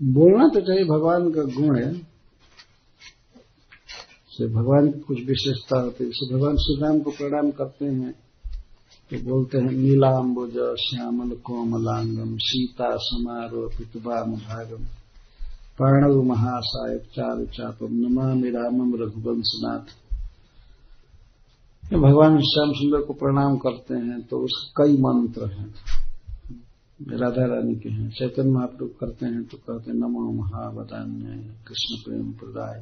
बोलना तो चाहिए, भगवान का गुण है। से भगवान की कुछ विशेषता होती है, जैसे भगवान श्री राम को प्रणाम करते हैं तो बोलते हैं, नीलाम्बुज, श्यामल कोमलांगम, सीता समारोह पितुबाम भागम, प्रणव महासाय चार चापम, नमामि रामम रघुवंशनाथ। भगवान श्याम सुंदर को प्रणाम करते हैं तो उसके कई मंत्र हैं। राधा रानी के हैं। चैतन्य महाप्रभु करते हैं तो कहते हैं, नमो महावदान्य कृष्ण प्रेम प्रदाय।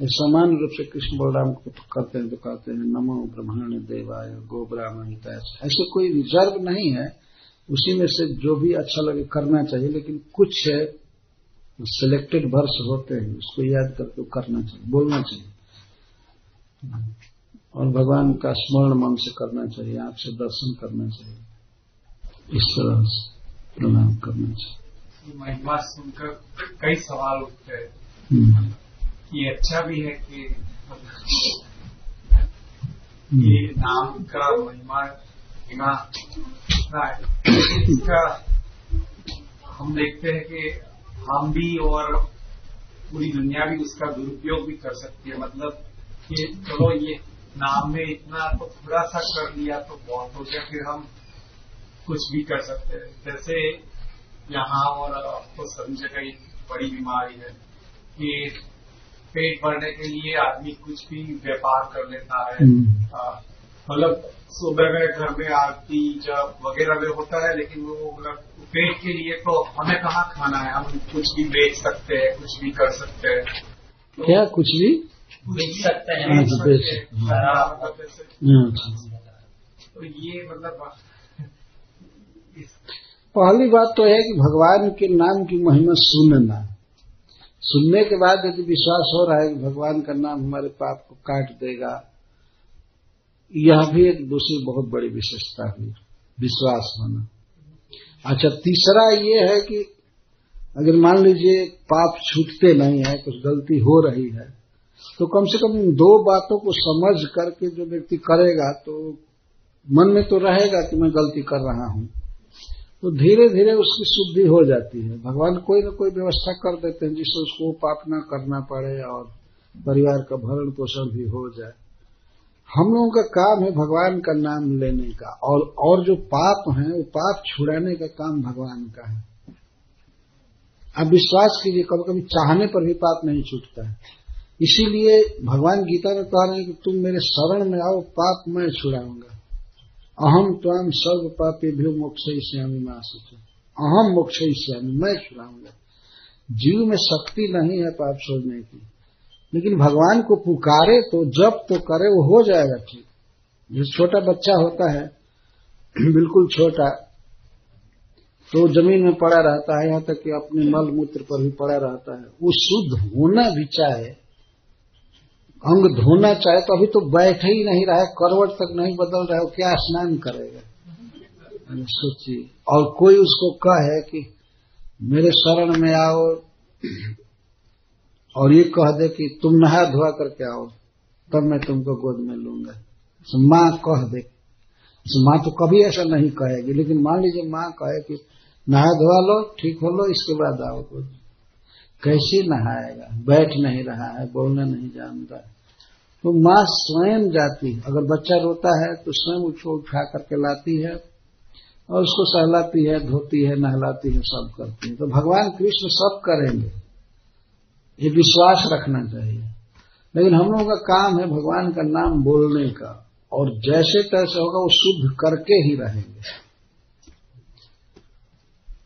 समान रूप से कृष्ण बलराम को करते हैं तो कहते हैं, नमो ब्रह्मण देवाय, गो ब्राह्मण ऐसे कोई रिज़र्व नहीं है, उसी में से जो भी अच्छा लगे करना चाहिए, लेकिन कुछ सिलेक्टेड वर्ष होते हैं, उसको याद करके करना चाहिए, बोलना चाहिए। और भगवान का स्मरण मन से करना चाहिए आँख से दर्शन करना चाहिए। इस तरह से प्रणाम करना चाहिए। महिमा सुनकर कई सवाल उठते हैं। हम्म। ये अच्छा भी है कि ये नाम का महिमा बिना इसका हम देखते हैं कि हम भी और पूरी दुनिया भी उसका दुरुपयोग भी कर सकती है। मतलब कि चलो ये नाम में इतना तो थोड़ा सा कर लिया तो बहुत हो गया। फिर हम कुछ भी कर सकते हैं। जैसे यहाँ और आपको सभी जगह एक बड़ी बीमारी है कि पेट भरने के लिए आदमी कुछ भी व्यापार कर लेता है। हम्म। मतलब सुबह में घर में आरती जब वगैरह में होता है लेकिन वो मतलब पेट के लिए तो हमें कहाँ खाना है? हम कुछ भी बेच सकते हैं कुछ भी कर सकते हैं। तो, क्या कुछ भी? बेच सकते हैं। तो ये मतलब पहली बात तो है कि भगवान के नाम की महिमा सुनना। सुनने के बाद यदि विश्वास हो रहा है कि भगवान का नाम हमारे पाप को काट देगा, यह भी एक दूसरी बहुत बड़ी विशेषता हुई, विश्वास होना। अच्छा तीसरा ये है कि अगर मान लीजिए पाप छूटते नहीं है, कुछ गलती हो रही है तो कम से कम इन दो बातों को समझ करके जो व्यक्ति करेगा तो मन में तो रहेगा कि मैं गलती कर रहा हूँ। तो धीरे धीरे उसकी शुद्धि हो जाती है। भगवान कोई ना कोई व्यवस्था कर देते हैं, जिससे उसको पाप ना करना पड़े और परिवार का भरण पोषण भी हो जाए। हम लोगों का काम है भगवान का नाम लेने का, और और जो पाप है, वो पाप छुड़ाने का काम भगवान का है। आप विश्वास कीजिए कभी कभी चाहने पर भी पाप नहीं छूटता है। इसीलिए भगवान गीता में कह रहे हैं कि तुम मेरे शरण में आओ, पाप मैं छुड़ाऊँगा। अहम त्वाम सर्व पापी भी मोक्ष श्यामी मासित अहम मोक्ष श्यामी मैं छुड़ाऊँगा जीव में शक्ति नहीं है पाप छोड़ने की। लेकिन भगवान को पुकारे तो जब तो करे, वो हो जाएगा ठीक। जो छोटा बच्चा होता है, बिल्कुल छोटा तो ज़मीन में पड़ा रहता है, यहाँ तक कि अपने मल मूत्र पर भी पड़ा रहता है। वो शुद्ध होना भी चाहे अंग धोना चाहे तो अभी तो बैठ ही नहीं रहा है, करवट तक नहीं बदल रहा है क्या स्नान करेगा? सोचिए और कोई उसको कहे कि मेरे शरण में आओ, और ये कह दे कि तुम नहा धोआ करके आओ, तब मैं तुमको गोद में लूँगा। माँ कह दे। माँ तो कभी ऐसा नहीं कहेगी, लेकिन मान लीजिए माँ कहे कि नहा धोआ लो, ठीक हो लो, इसके बाद आओ गोद कैसे नहाएगा? बैठ नहीं रहा है, बोलना नहीं जानता। है तो माँ स्वयं जाती है। अगर बच्चा रोता है तो स्वयं उसको उठा करके लाती है और उसको सहलाती है, धोती है, नहलाती है, सब करती है। तो भगवान कृष्ण सब करेंगे। ये विश्वास रखना चाहिए। लेकिन हम लोगों का काम है भगवान का नाम बोलने का। और जैसे तैसे होगा, वो शुद्ध करके ही रहेंगे।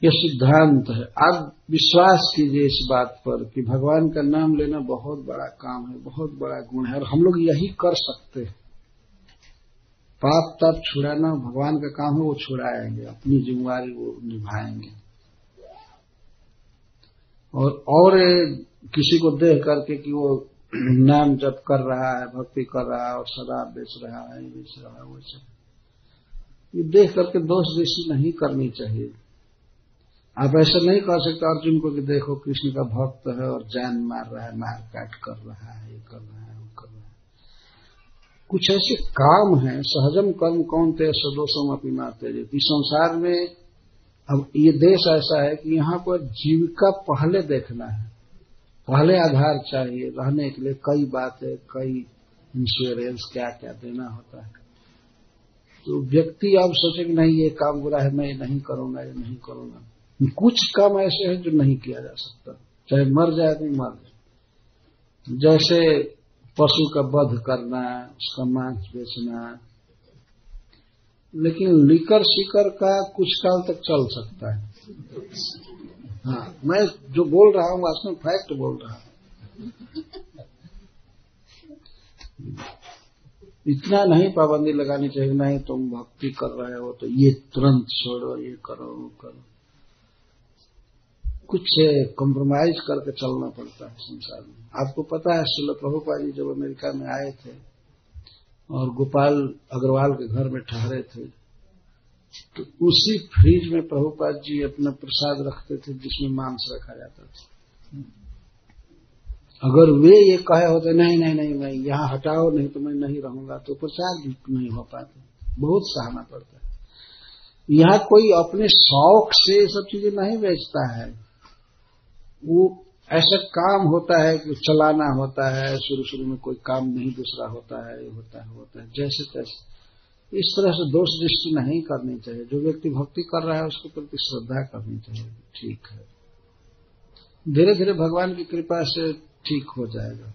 यह सिद्धांत है। आप विश्वास कीजिए इस बात पर कि भगवान का नाम लेना बहुत बड़ा काम है, बहुत बड़ा गुण है, और हम लोग यही कर सकते हैं। पाप तप छुड़ाना भगवान का काम है, वो छुड़ाएँगे, अपनी जिम्मेवारी वो निभाएँगे। और और किसी को देख करके कि वो नाम जप कर रहा है, भक्ति कर रहा है, और शराब बेच रहा है बेच रहा है, वो सब। ये देख करके दोष जैसी नहीं करनी चाहिए। आप ऐसा नहीं कह सकते, अर्जुन को कि देखो कृष्ण का भक्त है और जान मार रहा है, मार काट कर रहा है, ये कर रहा है, वो कर रहा है। कुछ ऐसे काम है, सहजम कर्म कौन थे सदोषम अपनी मारते इस संसार में अब ये देश ऐसा है कि यहाँ पर जीविका पहले देखना है। पहले आधार चाहिए, रहने के लिए कई बातें, कई इंश्योरेंस क्या क्या देना होता है। तो व्यक्ति अब सोचे कि नहीं, ये काम बुरा है, मैं ये नहीं करूँगा, ये नहीं करूँगा। कुछ काम ऐसे हैं जो नहीं किया जा सकता। चाहे मर जाए तो मर जाए। जैसे पशु का वध करना उसका मांस बेचना लेकिन लिकर शिकर का कुछ काल तक चल सकता है। हाँ मैं जो बोल रहा हूँ, वास्तव में फैक्ट बोल रहा हूँ। इतना नहीं पाबंदी लगानी चाहिए, नहीं तुम भक्ति कर रहे हो तो ये तुरंत छोड़ो, ये करो, वो करो। कुछ कॉम्प्रोमाइज करके चलना पड़ता है संसार में। आपको पता है शिल प्रभुपा जी जब अमेरिका में आए थे और गोपाल अग्रवाल के घर में ठहरे थे तो उसी फ्रिज में प्रभुपाद जी अपना प्रसाद रखते थे जिसमें मांस रखा जाता था। अगर वे ये कहे होते, नहीं नहीं नहीं, मैं यहाँ हटाओ, नहीं तो मैं नहीं रहूँगा तो प्रसाद नहीं हो पाते। बहुत सहना पड़ता है। यहाँ कोई अपने शौक से सब चीज़ें नहीं बेचता है। वो ऐसा काम होता है कि चलाना होता है शुरू शुरू में कोई काम नहीं, दूसरा होता है होता है होता है जैसे तैसे इस तरह से दोष दृष्टि नहीं करनी चाहिए। जो व्यक्ति भक्ति कर रहा है, उसके प्रति श्रद्धा करनी चाहिए। ठीक है। धीरे धीरे भगवान की कृपा से ठीक हो जाएगा।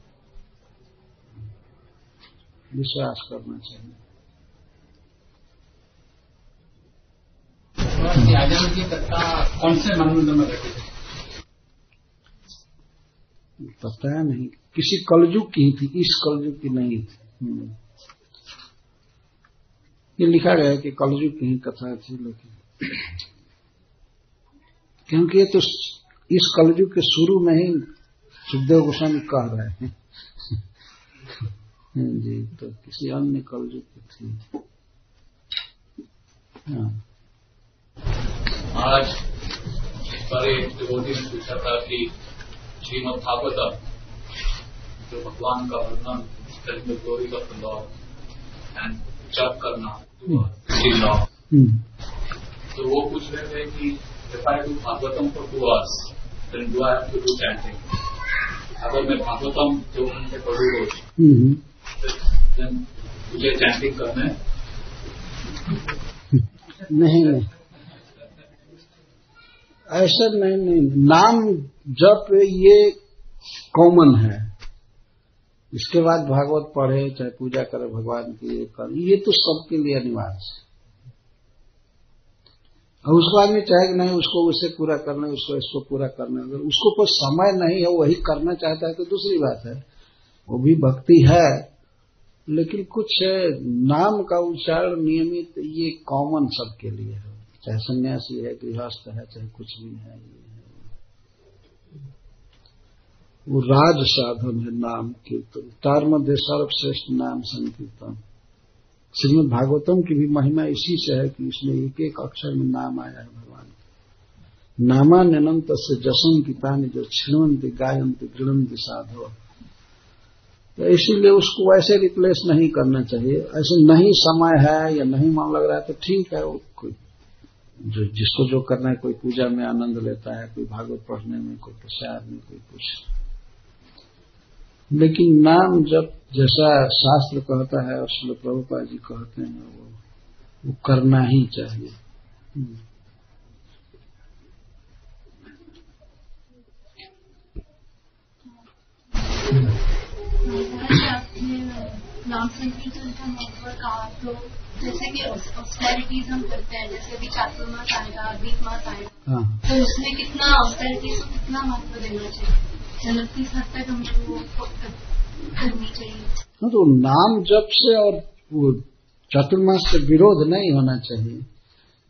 विश्वास करना चाहिए। कौन से मनोरंजन में रखे पता है नहीं। किसी कलयुग की ही थी इस कलयुग की नहीं थी। हम्म। ये लिखा गया कि कलयुग की ही कथा थी लेकिन क्योंकि ये तो इस कलयुग के शुरू में ही सुखदेव गोस्वामी कह रहे हैं। जी तो किसी अन्य कलयुग की थी। हाँ। आज पर एक डिवोटी ने पूछा था कि श्रीमद भागवतम जो भगवान का वर्णन the glory of the Lord and जप करना लॉ तो वो पूछ रहे थे कि if I do Bhagavatam for two hours then do I have to do chanting अगर मैं भागवतम दो घंटे पढ़ू रोज मुझे चैंटिंग करना है। नहीं नहीं। ऐसा नहीं नहीं। नाम जप ये कॉमन है, इसके बाद भागवत पढ़े, चाहे पूजा करे भगवान की, ये कर, ये तो सबके लिए अनिवार्य है। और उसको आदमी चाहे कि नहीं, उसको उसे पूरा करना है उसको इसको पूरा करना है अगर उसको कोई समय नहीं है, वही करना चाहता है तो दूसरी बात है। वो भी भक्ति है, लेकिन कुछ नाम का उच्चारण नियमित, ये कॉमन सबके लिए है। चाहे सन्यासी है, गृहस्थ है, चाहे कुछ भी है ये है वो राज साधन है नाम कीर्तन। तार मध्य सर्वश्रेष्ठ नाम संकीर्तन। श्रीमद भागवतम की भी महिमा इसी से है कि इसमें एक एक अक्षर में नाम आया है भगवान नामान्यनंत से जसों की पानी जो छिणवंती गायंती गृणंती साधो। तो इसीलिए उसको वैसे रिप्लेस नहीं करना चाहिए। ऐसे नहीं समय है या नहीं मन लग रहा है तो ठीक है, वो कोई जो जिसको जो करना है, कोई पूजा में आनंद लेता है, कोई भागवत पढ़ने में, कोई प्रसाद में, कोई कुछ। लेकिन नाम जब जैसा शास्त्र कहता है और श्री प्रभुपा जी कहते हैं वो वो करना ही चाहिए। नाम संकीर्तन का महत्व कहा तो जैसे कि ऑस्टेरिटीज हम करते हैं। जैसे अभी चातुर्मास आएगा अधिक मास आएगा हाँ। तो उसमें कितना ऑस्टेरिटीज को कितना महत्व देना चाहिए? चाहिए। हाँ तो नाम जप से और वो चतुर्मास से विरोध नहीं होना चाहिए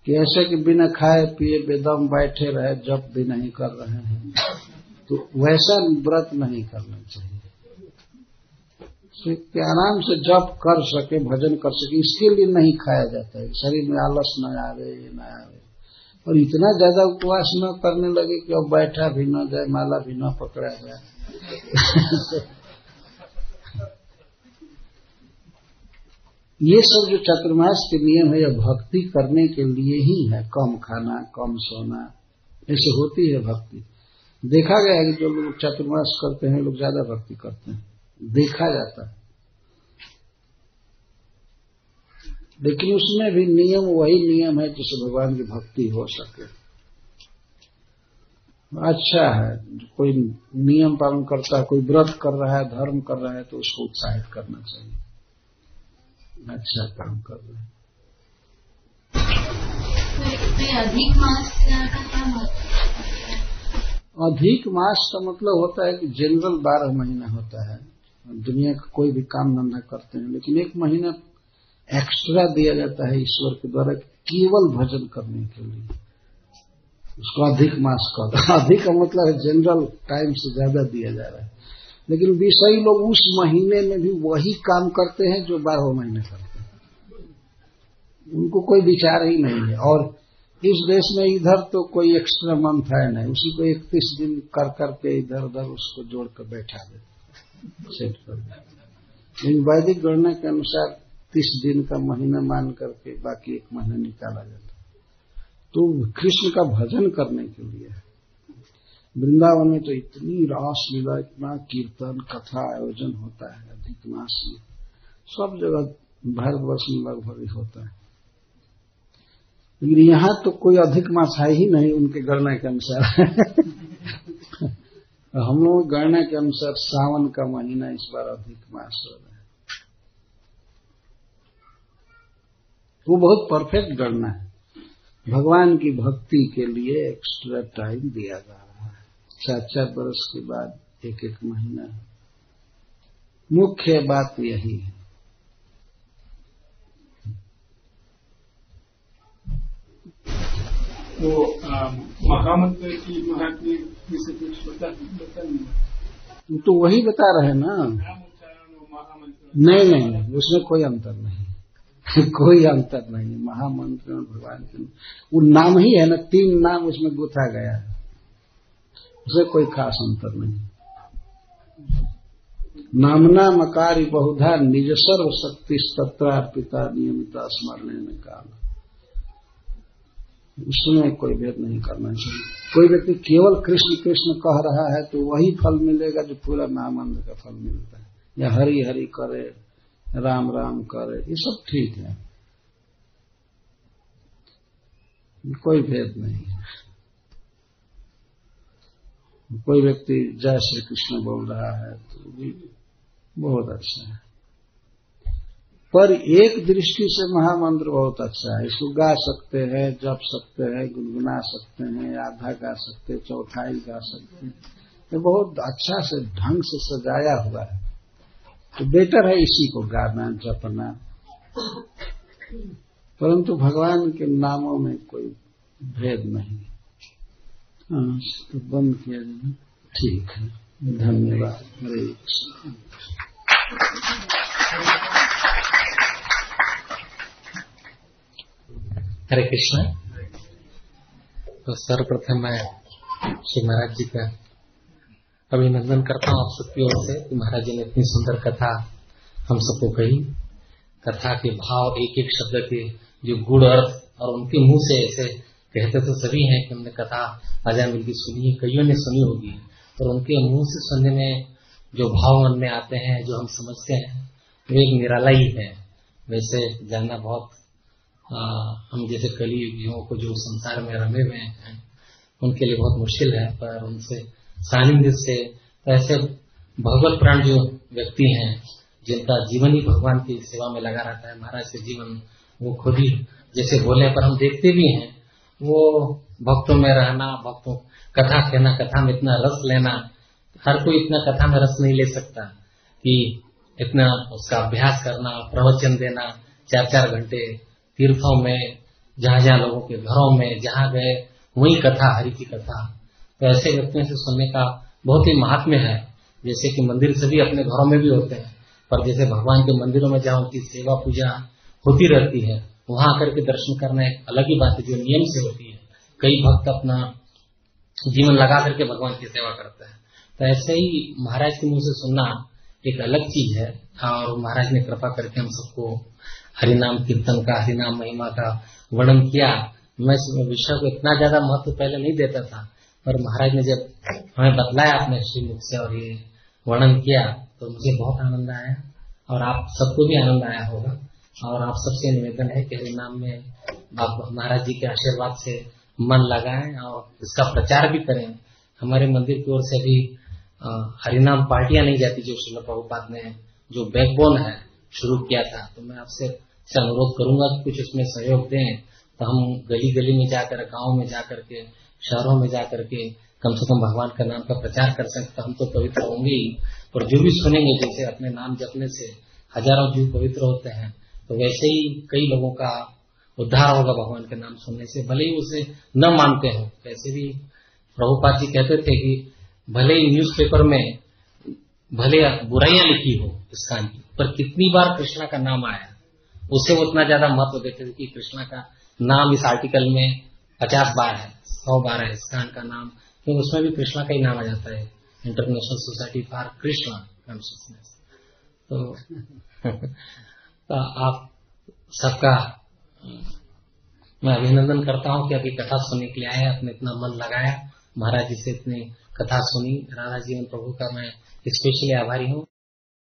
कि ऐसे कि बिना खाए, पिए, बेदम बैठे रहे, जप भी नहीं कर रहे हैं। तो वैसा व्रत नहीं करना चाहिए। कि आराम से जप कर सके, भजन कर सके, इसके लिए नहीं खाया जाता है। शरीर में आलस न आवे न आवे और इतना ज़्यादा उपवास न करने लगे कि अब बैठा भी न जाए, माला भी न पकड़ा जाए। ये सब जो चतुर्मास के नियम है, यह भक्ति करने के लिए ही है। कम खाना, कम सोना, ऐसे होती है भक्ति। देखा गया है कि जो लोग चतुर्मास करते हैं, लोग ज़्यादा भक्ति करते हैं। देखा जाता है। लेकिन उसमें भी नियम वही नियम है जिससे भगवान की भक्ति हो सके। अच्छा है कोई नियम पालन करता है कोई व्रत कर रहा है धर्म कर रहा है तो उसको उत्साहित करना चाहिए। अच्छा काम कर रहे हैं। अधिक मास का अधिक मास का मतलब होता है कि जनरल बारह महीना होता है। दुनिया का कोई भी काम धंधा करते हैं लेकिन एक महीना एक्स्ट्रा दिया जाता है ईश्वर के द्वारा केवल भजन करने के लिए। उसको अधिक मास कर अधिक का मतलब है जनरल टाइम से ज़्यादा दिया जा रहा है। लेकिन विषयी लोग उस महीने में भी वही काम करते हैं जो बारह महीने करते हैं। उनको कोई विचार ही नहीं है। और इस देश में इधर तो कोई एक्स्ट्रा मंथ है नहीं। उसी को इकतीस दिन कर करके इधर उधर उसको जोड़ कर बैठा देते सेट कर लेकिन वैदिक गणना के अनुसार तीस दिन का महीना मान करके बाकी एक महीना निकाला जाता तो कृष्ण का भजन करने के लिए वृंदावन में तो इतनी रास लीला, इतना कीर्तन, कथा आयोजन होता है, अधिक मास में। सब जगह भारतवर्ष में लगभग ही होता है। लेकिन यहाँ तो कोई अधिक मास है ही नहीं उनके गणना के अनुसार। हम लोग गणना के अनुसार सावन का महीना इस बार अधिक मास हो रहा है। वो बहुत परफेक्ट गणना है। भगवान की भक्ति के लिए एक्स्ट्रा टाइम दिया जा रहा है। चार चार बरस के बाद एक एक महीना। मुख्य बात यही है। तो महामंत्र की महात्म्य कुछ बता तो वही बता रहे ना। नहीं नहीं उसमें कोई अंतर नहीं। कोई अंतर नहीं, महामंत्र और भगवान के वो नाम ही है ना, तीन नाम उसमें गुथा गया है। उसे कोई खास अंतर नहीं। नामना मकारी बहुधा निज सर्व शक्ति पिता नियमित स्मरण में काल। उसमें कोई भेद नहीं करना चाहिए। कोई व्यक्ति केवल कृष्ण कृष्ण कह रहा है तो वही फल मिलेगा जो पूरा नामानंद का फल मिलता है। या हरी हरी करे राम राम करे, ये सब ठीक है। कोई भेद नहीं कोई व्यक्ति जय श्री कृष्ण बोल रहा है तो भी बहुत अच्छा है। पर एक दृष्टि से महामंत्र बहुत अच्छा है। इसको गा सकते हैं, जप सकते हैं, गुनगुना सकते हैं, आधा गा सकते हैं, चौथाई गा सकते हैं। ये बहुत अच्छा से ढंग से सजाया हुआ है। तो बेटर है इसी को गाना जपना परंतु भगवान के नामों में कोई भेद नहीं। हाँ तो बंद किया जाए। ठीक है, धन्यवाद। हरे हरे कृष्ण। तो सर्वप्रथम मैं श्री महाराज जी का अभिनंदन करता हूँ आप सबकी ओर से कि महाराज जी ने इतनी सुंदर कथा हम सबको कही। कथा के भाव एक एक शब्द के जो गुड़ अर्थ और उनके मुँह से ऐसे कहते तो सभी हैं कि हमने कथा राजा मिल की सुनी कईयों ने सुनी होगी। और उनके मुँह से सुनने में जो भाव मन में आते हैं जो हम समझते हैं वो एक निराला ही। है वैसे जानना बहुत आ, हम जैसे कली को जो संसार में रमे हुए हैं उनके लिए बहुत मुश्किल है पर उनसे सानिध्य से ऐसे भगवत प्राण जो व्यक्ति हैं, जिनका जीवन ही भगवान की सेवा में लगा रहता है, महाराज के जीवन, वो खुद ही जैसे बोले पर हम देखते भी हैं, वो भक्तों में रहना, भक्तों कथा कहना, कथा में इतना रस लेना, हर कोई इतना कथा में रस नहीं ले सकता कि इतना उसका अभ्यास करना, प्रवचन देना चार चार घंटे तीर्थों में जहाँ जहाँ लोगों के घरों में, जहाँ गए, वही कथा, हरि की कथा तो ऐसे व्यक्तियों से सुनने का बहुत ही महात्म्य है। जैसे कि मंदिर सभी अपने घरों में भी होते हैं, पर जैसे भगवान के मंदिरों में जहाँ उनकी सेवा पूजा होती रहती है, वहाँ आकर के दर्शन करना एक अलग ही बात है जो नियम से होती है। कई भक्त अपना जीवन लगा करके भगवान की सेवा करते हैं। तो ऐसे ही महाराज के मुँह से सुनना एक अलग चीज़ है। और महाराज ने कृपा करके हम सबको हरिनाम कीर्तन का, हरिनाम महिमा का वर्णन किया। मैं विषय को इतना ज़्यादा महत्व पहले नहीं देता था पर महाराज ने जब हमें बतलाया अपने श्रीमुख से और ये वर्णन किया तो मुझे बहुत आनंद आया और आप सबको भी आनंद आया होगा। और आप सबसे निवेदन है कि हरिनाम में महाराज जी के आशीर्वाद से मन लगाएँ और इसका प्रचार भी करें। हमारे मंदिर की ओर से भी हरिनाम पार्टियाँ नहीं जाती जो श्रील प्रभुपाद ने जो बैकबोन है, शुरू किया था। तो मैं आपसे अनुरोध करूँगा कि कुछ इसमें सहयोग दें। तो हम गली गली में जाकर, गाँव में जाकर के शहरों में जाकर के कम से कम भगवान का नाम का प्रचार कर सकते हम तो पवित्र होंगे ही। और जो भी सुनेंगे, जैसे अपने नाम जपने से हज़ारों जीव पवित्र होते हैं तो वैसे ही कई लोगों का उद्धार होगा भगवान के नाम सुनने से। भले ही उसे न मानते हो। वैसे भी प्रभुपाद जी कहते थे कि भले ही न्यूज़पेपर में भले बुराइयाँ लिखी हो काम की, पर कितनी बार कृष्णा का नाम आया, उसे वो उतना ज़्यादा महत्व देते थे कि कृष्णा का नाम इस आर्टिकल में पचास बार है सौ बार है इस खान का नाम क्योंकि उसमें भी कृष्णा का ही नाम आ जाता है। International Society for Krishna Consciousness तो, तो आप सबका मैं अभिनंदन करता हूँ कि अभी कथा सुनने के लिए आए आपने इतना मन लगाया। महाराज जी से इतनी कथा सुनी। राधा जीवन प्रभु का मैं स्पेशली आभारी हूँ।